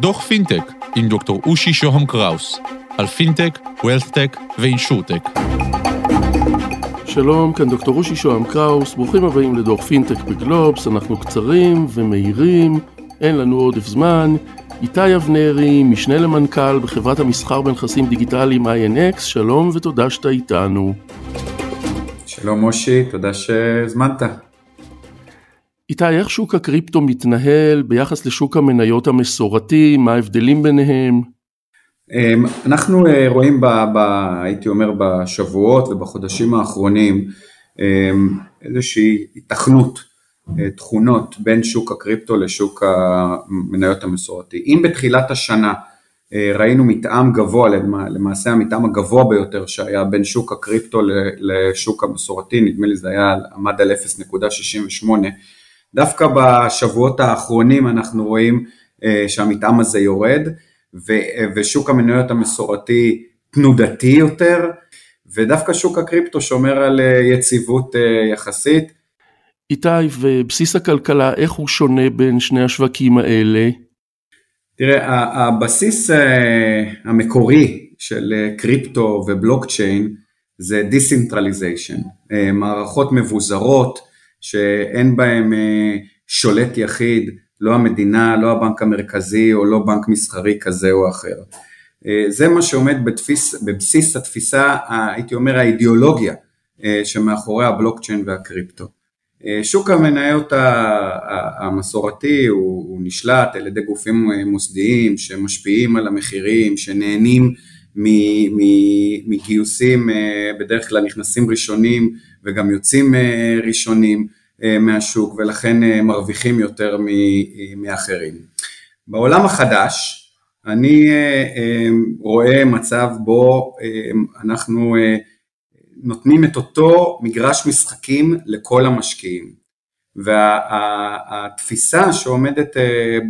דוח פינטק עם דוקטור אושי שוהם קראוס על פינטק, wealthtech ו insurtech. שלום, כאן דוקטור אושי שוהם קראוס, ברוכים הבאים לדוח פינטק בגלובס, אנחנו קצרים ומהירים, אין לנו עודף זמן. איתי אבנרי, משנה למנכ"ל בחברת המסחר בנכסים דיגיטליים INX, שלום ותודה שאתה איתנו. שלום אושי, תודה שהזמנת. איתי, איך שוק הקריפטו מתנהל ביחס לשוק המניות המסורתי, מה ההבדלים ביניהם? אמ, אנחנו אה, רואים, ב, ב, הייתי אומר, בשבועות ובחודשים האחרונים אמ, איזושהי התכנות, אה, תכונות בין שוק הקריפטו לשוק המניות המסורתי. אם בתחילת השנה אה, ראינו מתאם גבוה, למעשה המתאם הגבוה ביותר שהיה בין שוק הקריפטו לשוק המסורתי, נדמה לי זה היה, עמד על 0.68, דווקא בשבועות האחרונים אנחנו רואים שהמתאם הזה יורד, ושוק המניות המסורתי תנודתי יותר, ודווקא שוק הקריפטו שומר על אה, יציבות אה, יחסית. איתי, ובסיס הכלכלה, איך הוא שונה בין שני השווקים האלה? תראה, הבסיס אה, המקורי של קריפטו ובלוקצ'יין זה decentralization, מערכות מבוזרות שאין בהן שולט יחיד, לא המדינה, לא הבנק המרכזי או לא בנק מסחרי כזה או אחר. אה, זה מה שעומד בתפיס, בבסיס התפיסה, הייתי אומר האידיאולוגיה אה, שמאחורי הבלוקצ'יין והקריפטו. אה, שוק המניות המסורתי הוא, הוא נשלט על ידי גופים מוסדיים שמשפיעים על המחירים, שנהנים מגיוסים, בדרך כלל נכנסים ראשונים וגם יוצאים ראשונים. אה, מהשוק ולכן אה, מרוויחים יותר אה, מאחרים. בעולם החדש אני רואה מצב בו אנחנו נותנים את אותו מגרש משחקים לכל המשקיעים והתפיסה שעומדת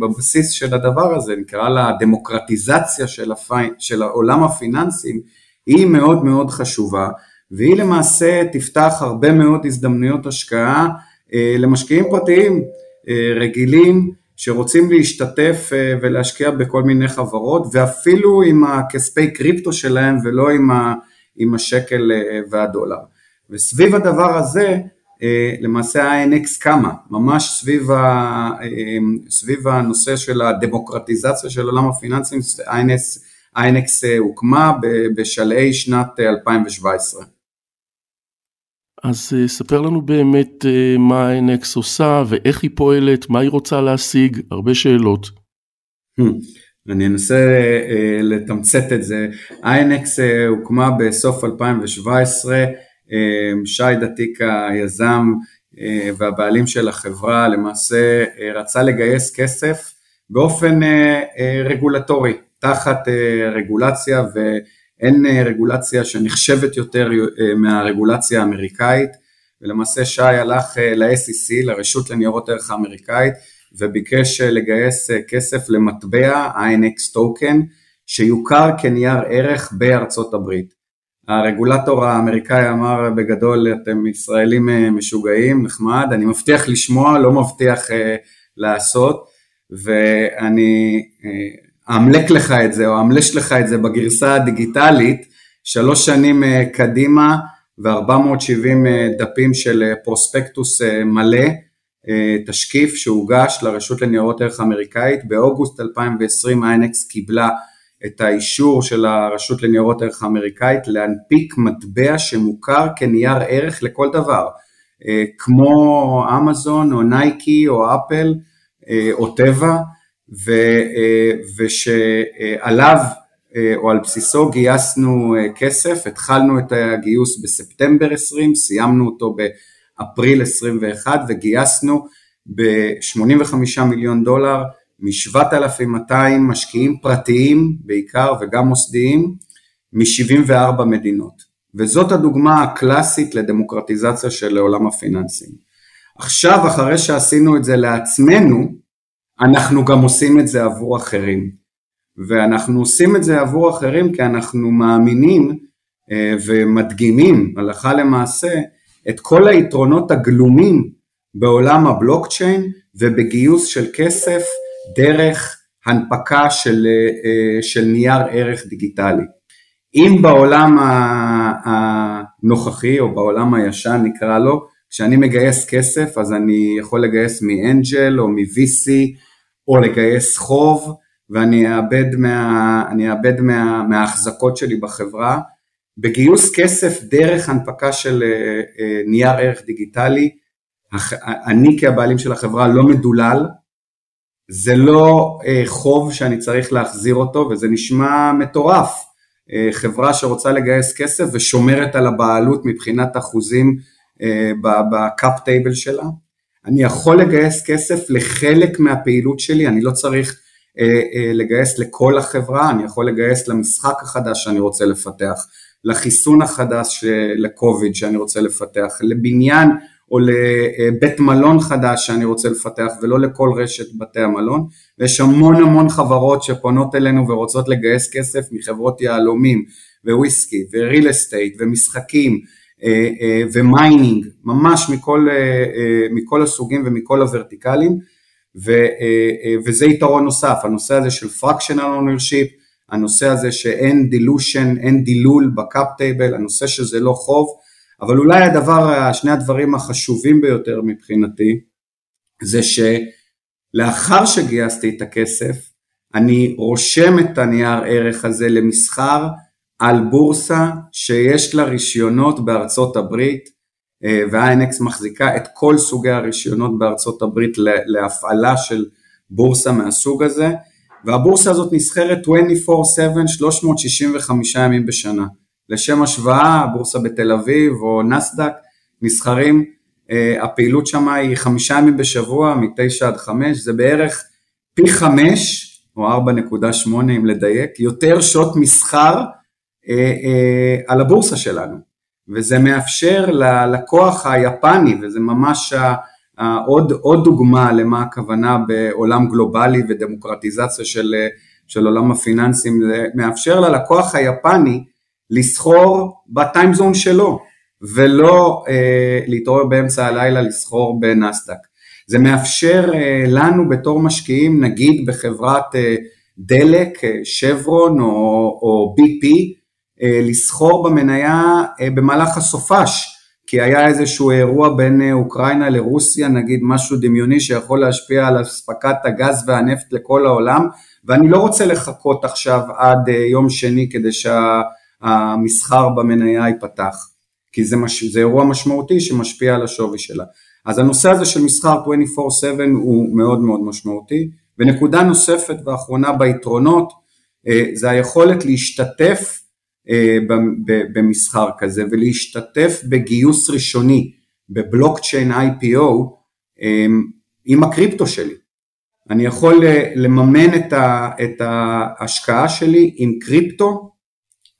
בבסיס של הדבר הזה, נקרא לה דמוקרטיזציה של, הפי... של העולם הפיננסים, היא מאוד מאוד חשובה והיא למעשה תפתח הרבה מאוד הזדמנויות השקעה אה, למשקיעים פרטיים אה, רגילים שרוצים להשתתף אה, ולהשקיע בכל מיני חברות ואפילו עם הכספי קריפטו שלהם ולא עם, ה, עם השקל והדולר. וסביב הדבר הזה למעשה ה-INX קמה, ממש סביב, ה, סביב הנושא של הדמוקרטיזציה של עולם הפיננסים, INX, INX הוקמה בשלהי שנת 2017. אז אה, ספר לנו באמת אה, מה NX עושה ואיך היא פועלת, מה היא רוצה להשיג, הרבה שאלות. Hmm. אני אנסה לתמצת את זה. Uh, הוקמה בסוף 2017, uh, שי דתיק היזם uh, והבעלים של החברה למעשה uh, רצה לגייס כסף באופן uh, רגולטורי, תחת רגולציה ו... אין אה, רגולציה שנחשבת יותר אה, מהרגולציה האמריקאית ולמעשה שי הלך אה, ל-SEC, לרשות לניירות ערך האמריקאית וביקש לגייס כסף למטבע INX טוקן שיוכר כנייר ערך בארצות הברית. הרגולטור האמריקאי אמר בגדול אתם ישראלים משוגעים, נחמד, אני מבטיח לשמוע, לא מבטיח לעשות. ואני אמלק לך את זה או אמלש לך את זה בגרסה הדיגיטלית, שלוש שנים אה, קדימה ו-470 אה, דפים של אה, פרוספקטוס מלא, תשקיף שהוגש לרשות לניירות ערך האמריקאית, באוגוסט 2020 איינקס קיבלה את האישור של הרשות לניירות ערך האמריקאית להנפיק מטבע שמוכר כנייר ערך לכל דבר, כמו אמזון או נייקי או אפל או טבע, ו, אה, ושעליו אה, או על בסיסו גייסנו אה, כסף, התחלנו את הגיוס בספטמבר 20, סיימנו אותו באפריל 21 וגייסנו ב-85 מיליון דולר מ-7,200 משקיעים פרטיים בעיקר וגם מוסדיים מ-74 מדינות וזאת הדוגמה הקלאסית לדמוקרטיזציה של עולם הפיננסים. עכשיו אחרי שעשינו את זה לעצמנו אנחנו גם עושים את זה עבור אחרים. ואנחנו עושים את זה עבור אחרים כי אנחנו מאמינים אה, ומדגימים הלכה למעשה את כל היתרונות הגלומים בעולם הבלוקצ'יין ובגיוס של כסף דרך הנפקה של, של נייר ערך דיגיטלי. אם בעולם הנוכחי או בעולם הישן נקרא לו, כשאני מגייס כסף אז אני יכול לגייס מאנג'ל או מ-VC או לגייס חוב ואני אאבד, מה, אאבד מה, מההחזקות שלי בחברה. בגיוס כסף דרך הנפקה של אה, אה, נייר ערך דיגיטלי, אני כבעלים של החברה לא מדולל, זה לא אה, חוב שאני צריך להחזיר אותו וזה נשמע מטורף. חברה שרוצה לגייס כסף ושומרת על הבעלות מבחינת אחוזים בקאפ טייבל שלה. אני יכול לגייס כסף לחלק מהפעילות שלי, אני לא צריך אה, אה, לגייס לכל החברה, אני יכול לגייס למשחק החדש שאני רוצה לפתח, לחיסון החדש אה, לקוביד שאני רוצה לפתח, לבניין או לבית מלון חדש שאני רוצה לפתח ולא לכל רשת בתי המלון. ויש המון המון חברות שפונות אלינו ורוצות לגייס כסף מחברות יהלומים וויסקי ו real estate ומשחקים ו mining ממש מכל, מכל הסוגים ומכל הוורטיקלים. ו, אה, אה, וזה יתרון נוסף, הנושא הזה של fractional ownership, הנושא הזה שאין dilution, אין דילול ב cap table, הנושא שזה לא חוב, אבל אולי הדבר, שני הדברים החשובים ביותר מבחינתי, זה שלאחר שגייסתי את הכסף, אני רושם את הנייר ערך הזה למסחר על בורסה שיש לה רישיונות בארצות הברית, אה, ו-INX מחזיקה את כל סוגי הרישיונות בארצות הברית להפעלה של בורסה מהסוג הזה, והבורסה הזאת נסחרת 24/7, 365 ימים בשנה. לשם השוואה, הבורסה בתל אביב או נסדק נסחרים, uh, הפעילות שם היא חמישה ימים בשבוע, מתשע עד חמש, זה בערך פי חמש, או 4.8 אם לדייק, יותר שעות מסחר uh, uh, על הבורסה שלנו. וזה מאפשר ללקוח היפני, וזה ממש עוד, עוד דוגמה למה הכוונה בעולם גלובלי ודמוקרטיזציה של, של עולם הפיננסים, זה מאפשר ללקוח היפני לסחור בטיימזון שלו, ולא אה, להתעורר באמצע הלילה לסחור בנסדק. זה מאפשר אה, לנו בתור משקיעים, נגיד בחברת אה, דלק, אה, שברון או, או BP, אה, לסחור במניה אה, במהלך הסופש, כי היה איזשהו אירוע בין אה, אוקראינה לרוסיה, נגיד משהו דמיוני שיכול להשפיע על אספקת הגז והנפט לכל העולם, ואני לא רוצה לחכות עכשיו עד יום שני כדי שהמסחר במניה ייפתח, כי זה, מש... זה אירוע משמעותי שמשפיע על השווי שלה. אז הנושא הזה של מסחר 24/7 הוא מאוד מאוד משמעותי. ונקודה נוספת ואחרונה ביתרונות, זה היכולת להשתתף אה, במסחר כזה ולהשתתף בגיוס ראשוני בבלוקצ'יין IPO אה, עם הקריפטו שלי. אני יכול אה, לממן את ההשקעה שלי עם קריפטו,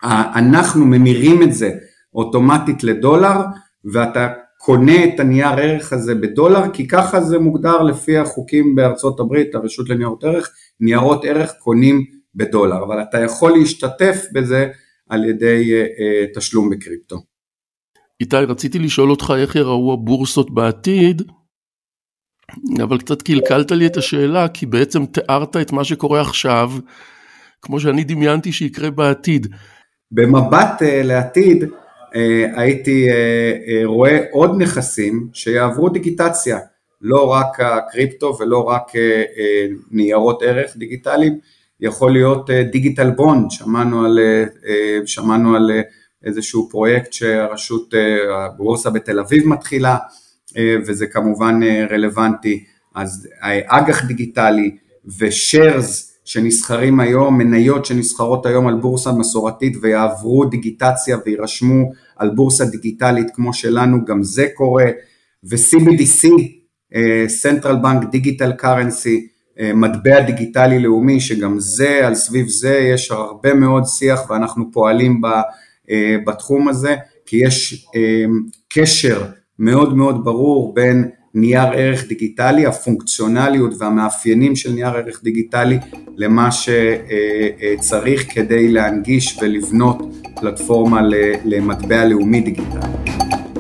אנחנו ממירים את זה אוטומטית לדולר ואתה קונה את הנייר ערך הזה בדולר כי ככה זה מוגדר לפי החוקים בארצות הברית, הרשות לניירות ערך, ניירות ערך קונים בדולר, אבל אתה יכול להשתתף בזה על ידי אה, אה, תשלום בקריפטו. איתי, רציתי לשאול אותך איך יראו הבורסות בעתיד, אבל קצת קלקלת לי את השאלה, כי בעצם תיארת את מה שקורה עכשיו, כמו שאני דמיינתי שיקרה בעתיד. במבט uh, לעתיד, uh, הייתי uh, רואה עוד נכסים שיעברו דיגיטציה, לא רק הקריפטו ולא רק ניירות ערך דיגיטליים, יכול להיות דיגיטל אה, בונד, שמענו על, אה, אה, שמענו על איזשהו פרויקט שהרשות, הבורסה בתל אביב מתחילה, וזה כמובן רלוונטי, אז אג"ח דיגיטלי ושרס שנסחרים היום, מניות שנסחרות היום על בורסה מסורתית ויעברו דיגיטציה ויירשמו על בורסה דיגיטלית כמו שלנו, גם זה קורה, ו-CBDC, Central Bank Digital Currency, אה, מטבע דיגיטלי לאומי, שגם זה, על סביב זה יש הרבה מאוד שיח ואנחנו פועלים אה, בתחום הזה, כי יש אה, קשר מאוד מאוד ברור בין נייר ערך דיגיטלי, הפונקציונליות והמאפיינים של נייר ערך דיגיטלי למה שצריך כדי להנגיש ולבנות פלטפורמה למטבע לאומי דיגיטלי.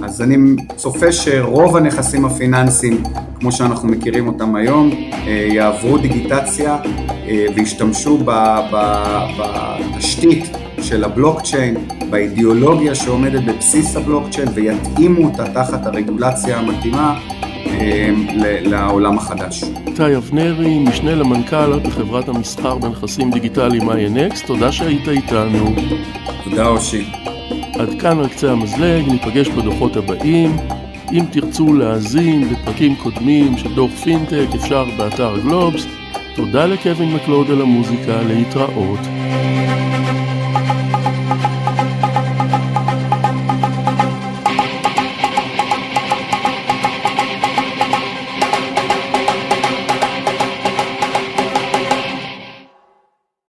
אז אני צופה שרוב הנכסים הפיננסיים, כמו שאנחנו מכירים אותם היום, יעברו דיגיטציה וישתמשו בתשתית של הבלוקצ'יין, באידיאולוגיה שעומדת בבסיס הבלוקצ'יין ויתאימו אותה תחת הרגולציה המתאימה לעולם החדש. איתי אבנרי, משנה למנכ"ל בחברת המסחר בנכסים דיגיטליים INX, תודה שהיית איתנו. תודה אושי. עד כאן על קצה המזלג, ניפגש בדוחות הבאים. אם תרצו להאזין לפרקים קודמים של דוח פינטק, אפשר באתר גלובס. תודה לקווין מקלוד על המוזיקה, להתראות.